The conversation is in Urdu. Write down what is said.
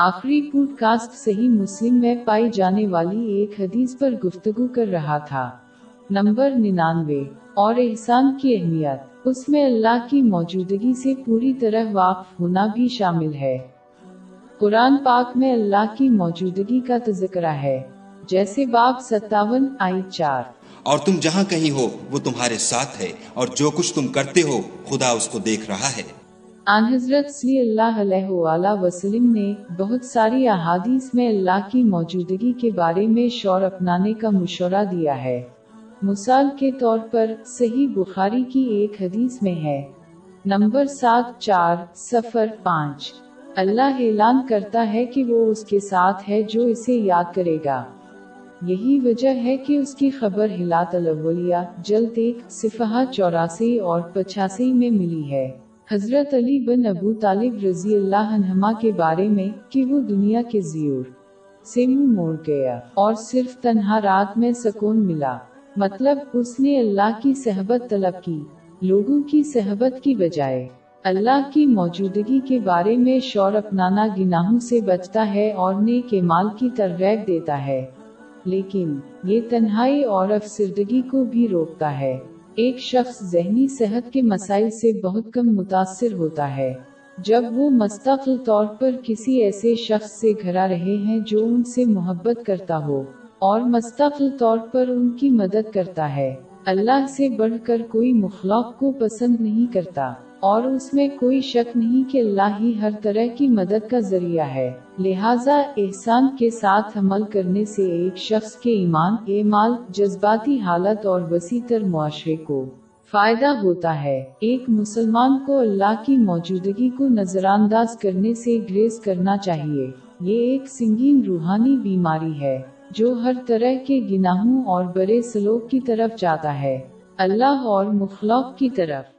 آخری پوڈ کاسٹ صحیح مسلم میں پائی جانے والی ایک حدیث پر گفتگو کر رہا تھا۔ نمبر ننانوے۔ اور احسان کی اہمیت۔ اس میں اللہ کی موجودگی سے پوری طرح واقف ہونا بھی شامل ہے۔ قرآن پاک میں اللہ کی موجودگی کا تذکرہ ہے۔ جیسے باب ستاون آئی چار۔ اور تم جہاں کہیں ہو، وہ تمہارے ساتھ ہے۔ اور جو کچھ تم کرتے ہو، خدا اس کو دیکھ رہا ہے۔ آن حضرت صلی اللہ علیہ وآلہ وسلم نے بہت ساری احادیث میں اللہ کی موجودگی کے بارے میں شور اپنانے کا مشورہ دیا ہے۔ مثال کے طور پر صحیح بخاری کی ایک حدیث میں ہے۔ نمبر سات چار سفر پانچ۔ اللہ اعلان کرتا ہے کہ وہ اس کے ساتھ ہے جو اسے یاد کرے گا۔ یہی وجہ ہے کہ اس کی خبر ہلات الاولیاء جلد ایک صفحہ چوراسی اور پچاسی میں ملی ہے۔ حضرت علی بن ابو طالب رضی اللہ عنہما کے بارے میں کہ وہ دنیا کے زیور سے منہ موڑ گیا اور صرف تنہا رات میں سکون ملا۔ مطلب اس نے اللہ کی صحبت طلب کی، لوگوں کی صحبت کی بجائے اللہ کی موجودگی کے بارے میں شور اپنانا گناہوں سے بچتا ہے اور نیک مال کی ترغیب دیتا ہے۔ لیکن یہ تنہائی اور افسردگی کو بھی روکتا ہے۔ ایک شخص ذہنی صحت کے مسائل سے بہت کم متاثر ہوتا ہے۔ جب وہ مستقل طور پر کسی ایسے شخص سے گھرا رہے ہیں جو ان سے محبت کرتا ہو اور مستقل طور پر ان کی مدد کرتا ہے، اللہ سے بڑھ کر کوئی مخلوق کو پسند نہیں کرتا۔ اور اس میں کوئی شک نہیں کہ اللہ ہی ہر طرح کی مدد کا ذریعہ ہے۔ لہٰذا احسان کے ساتھ عمل کرنے سے ایک شخص کے ایمان، اعمال، جذباتی حالت اور وسیع تر معاشرے کو فائدہ ہوتا ہے۔ ایک مسلمان کو اللہ کی موجودگی کو نظر انداز کرنے سے گریز کرنا چاہیے۔ یہ ایک سنگین روحانی بیماری ہے، جو ہر طرح کے گناہوں اور برے سلوک کی طرف جاتا ہے۔ اللہ اور مخلوق کی طرف۔